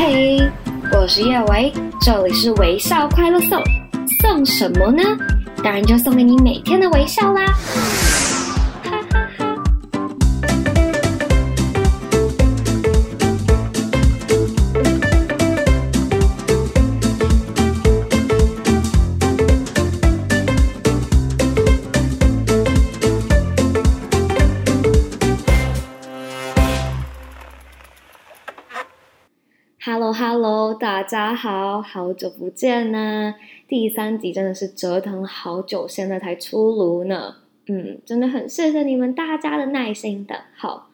嘿，我是叶维，这里是微笑快乐送，送什么呢？当然就送给你每天的微笑啦。大家好，好久不见呢！第三集真的是折腾好久，现在才出炉呢。嗯，真的很谢谢你们大家的耐心的。好，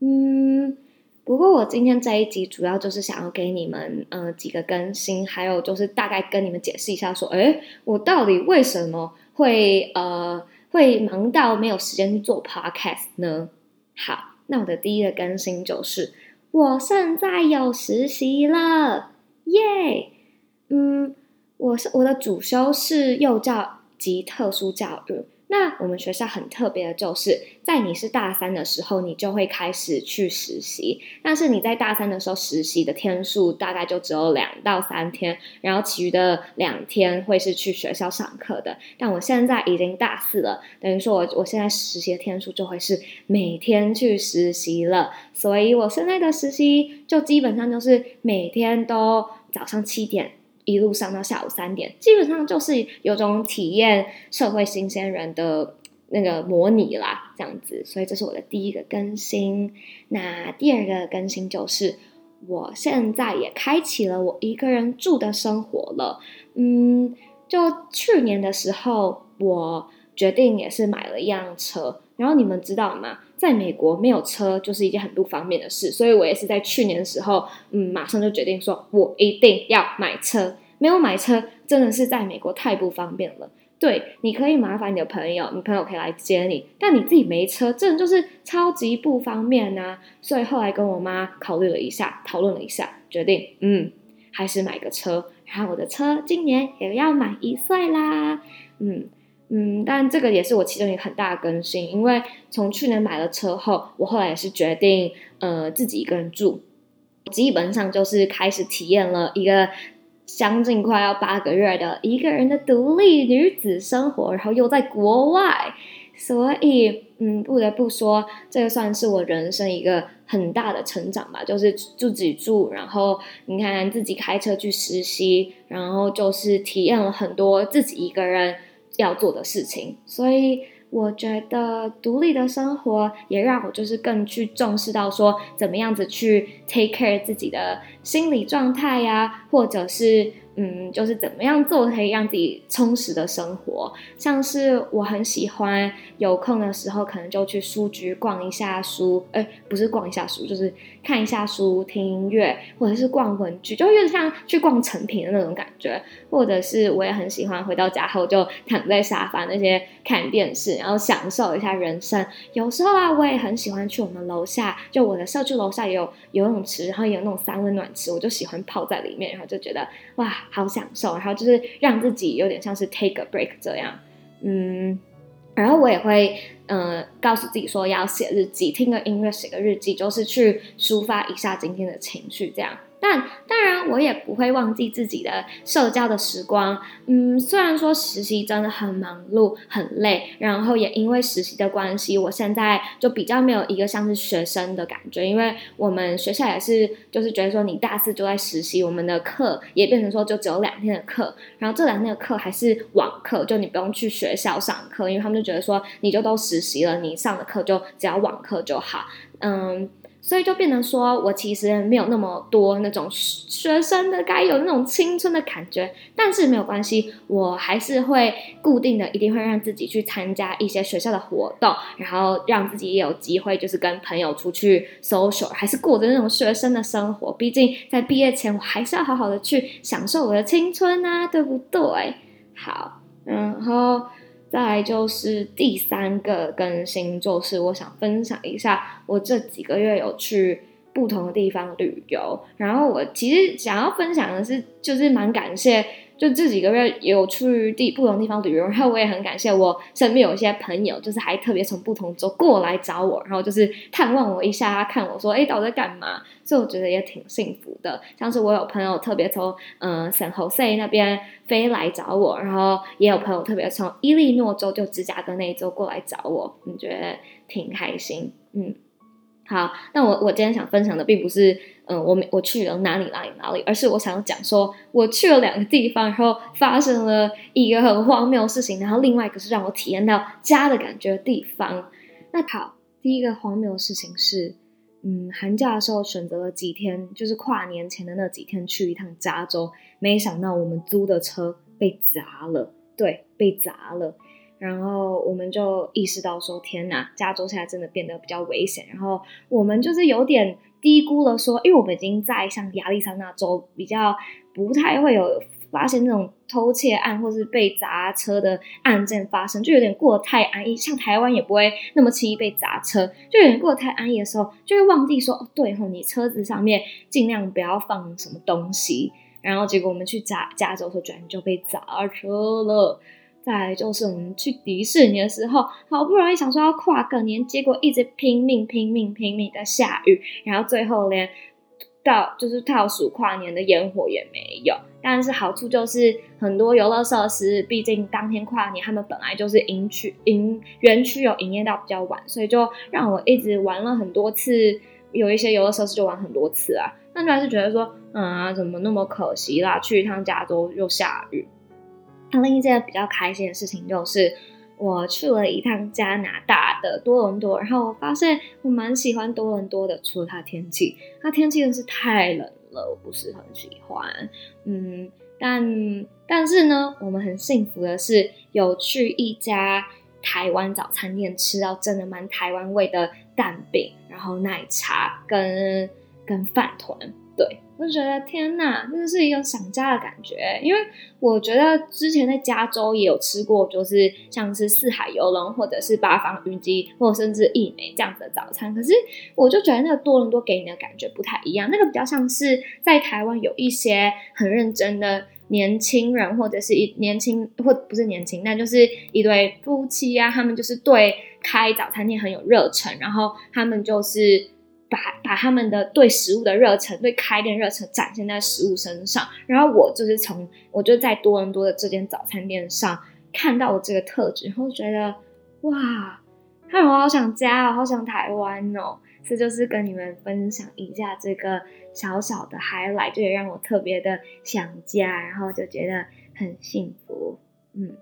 嗯，不过我今天这一集主要就是想要给你们呃几个更新，还有就是大概跟你们解释一下，说，诶，我到底为什么会呃会忙到没有时间去做 Podcast 呢？好，那我的第一个更新就是。我现在有实习了，耶、嗯，我是我的主修是幼教及特殊教育。那我们学校很特别的，就是在你是大三的时候，你就会开始去实习。但是你在大三的时候实习的天数大概就只有两到三天，然后其余的两天会是去学校上课的。但我现在已经大四了，等于说我我现在实习的天数就会是每天去实习了。所以我现在的实习就基本上就是每天都早上七点。一路上到下午三点，基本上就是有种体验社会新鲜人的那个模拟啦，这样子。所以这是我的第一个更新。那第二个更新就是，我现在也开启了我一个人住的生活了。嗯，就去年的时候，我决定也是买了一辆车。然后你们知道吗？在美国没有车就是一件很不方便的事，所以我也是在去年的时候，嗯，马上就决定说，我一定要买车。没有买车真的是在美国太不方便了。对，你可以麻烦你的朋友，你朋友可以来接你，但你自己没车，真的就是超级不方便呐、啊。所以后来跟我妈考虑了一下，讨论了一下，决定，嗯，还是买个车。然后我的车今年也要满一岁啦，嗯。嗯，但这个也是我其中一个很大的更新，因为从去年买了车后，我后来也是决定，呃，自己一个人住，基本上就是开始体验了一个将近快要八个月的一个人的独立女子生活，然后又在国外，所以，嗯，不得不说，这个算是我人生一个很大的成长吧，就是自己住，然后你看自己开车去实习，然后就是体验了很多自己一个人。要做的事情，所以我觉得独立的生活也让我就是更去重视到说怎么样子去 take care 自己的心理状态呀，或者是。嗯，就是怎么样做可以让自己充实的生活，像是我很喜欢有空的时候，可能就去书局逛一下书，哎，不是逛一下书，就是看一下书、听音乐，或者是逛文具，就有点像去逛成品的那种感觉。或者是我也很喜欢回到家后就躺在沙发那些看电视，然后享受一下人生。有时候啊，我也很喜欢去我们楼下，就我的社区楼下也有游泳池，然后也有那种三温暖池，我就喜欢泡在里面，然后就觉得哇。好享受，然后就是让自己有点像是 take a break 这样，嗯，然后我也会，嗯、呃，告诉自己说要写日记，听个音乐，写个日记，就是去抒发一下今天的情绪，这样。但当然，我也不会忘记自己的社交的时光。嗯，虽然说实习真的很忙碌、很累，然后也因为实习的关系，我现在就比较没有一个像是学生的感觉。因为我们学校也是，就是觉得说你大四就在实习，我们的课也变成说就只有两天的课，然后这两天的课还是网课，就你不用去学校上课，因为他们就觉得说你就都实习了，你上的课就只要网课就好。嗯。所以就变成说，我其实没有那么多那种学生的该有那种青春的感觉，但是没有关系，我还是会固定的，一定会让自己去参加一些学校的活动，然后让自己也有机会，就是跟朋友出去 social，还是过着那种学生的生活。毕竟在毕业前，我还是要好好的去享受我的青春啊，对不对？好，然后。再来就是第三个更新，就是我想分享一下我这几个月有去不同的地方旅游。然后我其实想要分享的是，就是蛮感谢就这几个月有去地不同地方旅游，然后我也很感谢我身边有一些朋友，就是还特别从不同州过来找我，然后就是探望我一下，看我说，哎，到底在干嘛？所以我觉得也挺幸福的。像是我有朋友特别从嗯 San Jose 那边飞来找我，然后也有朋友特别从伊利诺州就芝加哥那一州过来找我，你觉得挺开心，嗯。好，那我我今天想分享的并不是，嗯，我我去了哪里哪里哪里，而是我想要讲说，我去了两个地方，然后发生了一个很荒谬的事情，然后另外一个是让我体验到家的感觉的地方。那好，第一个荒谬的事情是，嗯，寒假的时候选择了几天，就是跨年前的那几天去一趟加州，没想到我们租的车被砸了，对，被砸了。然后我们就意识到说，天哪，加州现在真的变得比较危险。然后我们就是有点低估了说，因为我们已经在像亚利桑那州比较不太会有发现那种偷窃案或是被砸车的案件发生，就有点过得太安逸。像台湾也不会那么轻易被砸车，就有点过得太安逸的时候，就会忘记说，哦，对吼，你车子上面尽量不要放什么东西。然后结果我们去加加州的时候，居然就被砸车了。再来就是我们去迪士尼的时候，好不容易想说要跨个年，结果一直拼命拼命拼命的下雨，然后最后连到就是倒数跨年的烟火也没有。但是好处就是很多游乐设施，毕竟当天跨年他们本来就是营区营园区有营业到比较晚，所以就让我一直玩了很多次，有一些游乐设施就玩很多次啊。那就还是觉得说，嗯啊，怎么那么可惜啦？去一趟加州又下雨。那另一件比较开心的事情就是，我去了一趟加拿大的多伦多，然后我发现我蛮喜欢多伦多的，除了它天气，它天气真是太冷了，我不是很喜欢。嗯，但但是呢，我们很幸福的是有去一家台湾早餐店吃到真的蛮台湾味的蛋饼，然后奶茶跟跟饭团，对。我就觉得天哪，真的是一种想家的感觉。因为我觉得之前在加州也有吃过，就是像是四海游龙，或者是八方云集，或者甚至一美这样子的早餐。可是我就觉得那个多伦多给你的感觉不太一样。那个比较像是在台湾有一些很认真的年轻人，或者是一年轻或不是年轻，那就是一对夫妻啊，他们就是对开早餐店很有热忱，然后他们就是。把把他们的对食物的热忱，对开店热忱展现在食物身上。然后我就是从我就在多伦多的这间早餐店上看到了这个特质，然后觉得哇，让我好想家哦，好想台湾哦。这就是跟你们分享一下这个小小的 highlight，就也让我特别的想家，然后就觉得很幸福。嗯，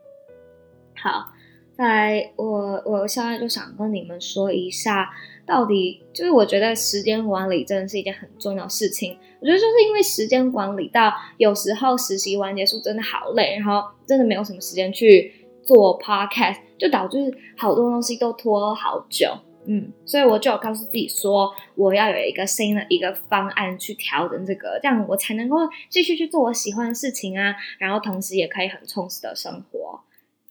好。在我我现在就想跟你们说一下，到底就是我觉得时间管理真的是一件很重要事情。我觉得就是因为时间管理到有时候实习完结束真的好累，然后真的没有什么时间去做 podcast，就导致好多东西都拖好久。嗯，所以我就有告诉自己说，我要有一个新的一个方案去调整这个，这样我才能够继续去做我喜欢的事情啊，然后同时也可以很充实的生活。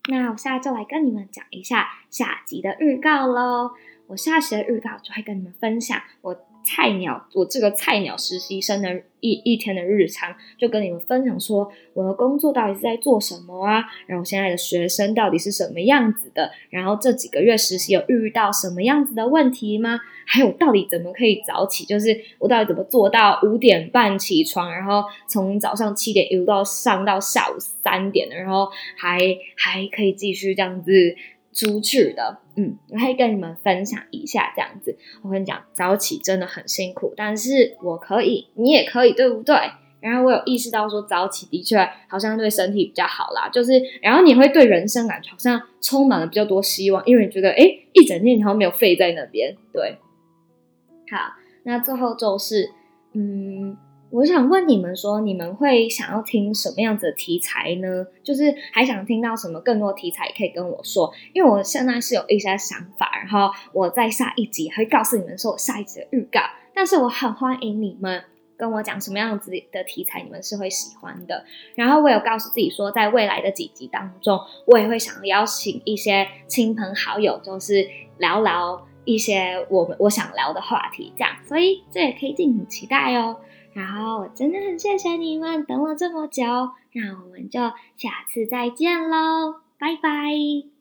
那我现在就来跟你们讲一下下集的预告喽。我下期的预告就会跟你们分享我。菜鸟，我这个菜鸟实习生的一一天的日常，就跟你们分享说，我的工作到底是在做什么啊？然后现在的学生到底是什么样子的？然后这几个月实习有遇到什么样子的问题吗？还有到底怎么可以早起？就是我到底怎么做到五点半起床，然后从早上七点一路到上到下午三点，然后还还可以继续这样子。出去的，嗯，我可以跟你们分享一下这样子。我跟你讲，早起真的很辛苦，但是我可以，你也可以，对不对？然后我有意识到说，早起的确好像对身体比较好啦，就是，然后你会对人生感觉好像充满了比较多希望，因为你觉得，哎，一整天你好像没有废在那边，对。好，那最后就是，嗯。我想问你们说，你们会想要听什么样子的题材呢？就是还想听到什么更多题材，可以跟我说，因为我现在是有一些想法，然后我在下一集会告诉你们说我下一集的预告。但是我很欢迎你们跟我讲什么样子的题材，你们是会喜欢的。然后我有告诉自己说，在未来的几集当中，我也会想要邀请一些亲朋好友，就是聊聊一些我们我想聊的话题，这样，所以这也可以敬请期待哦。然后我真的很谢谢你们等我这么久，那我们就下次再见喽，拜拜。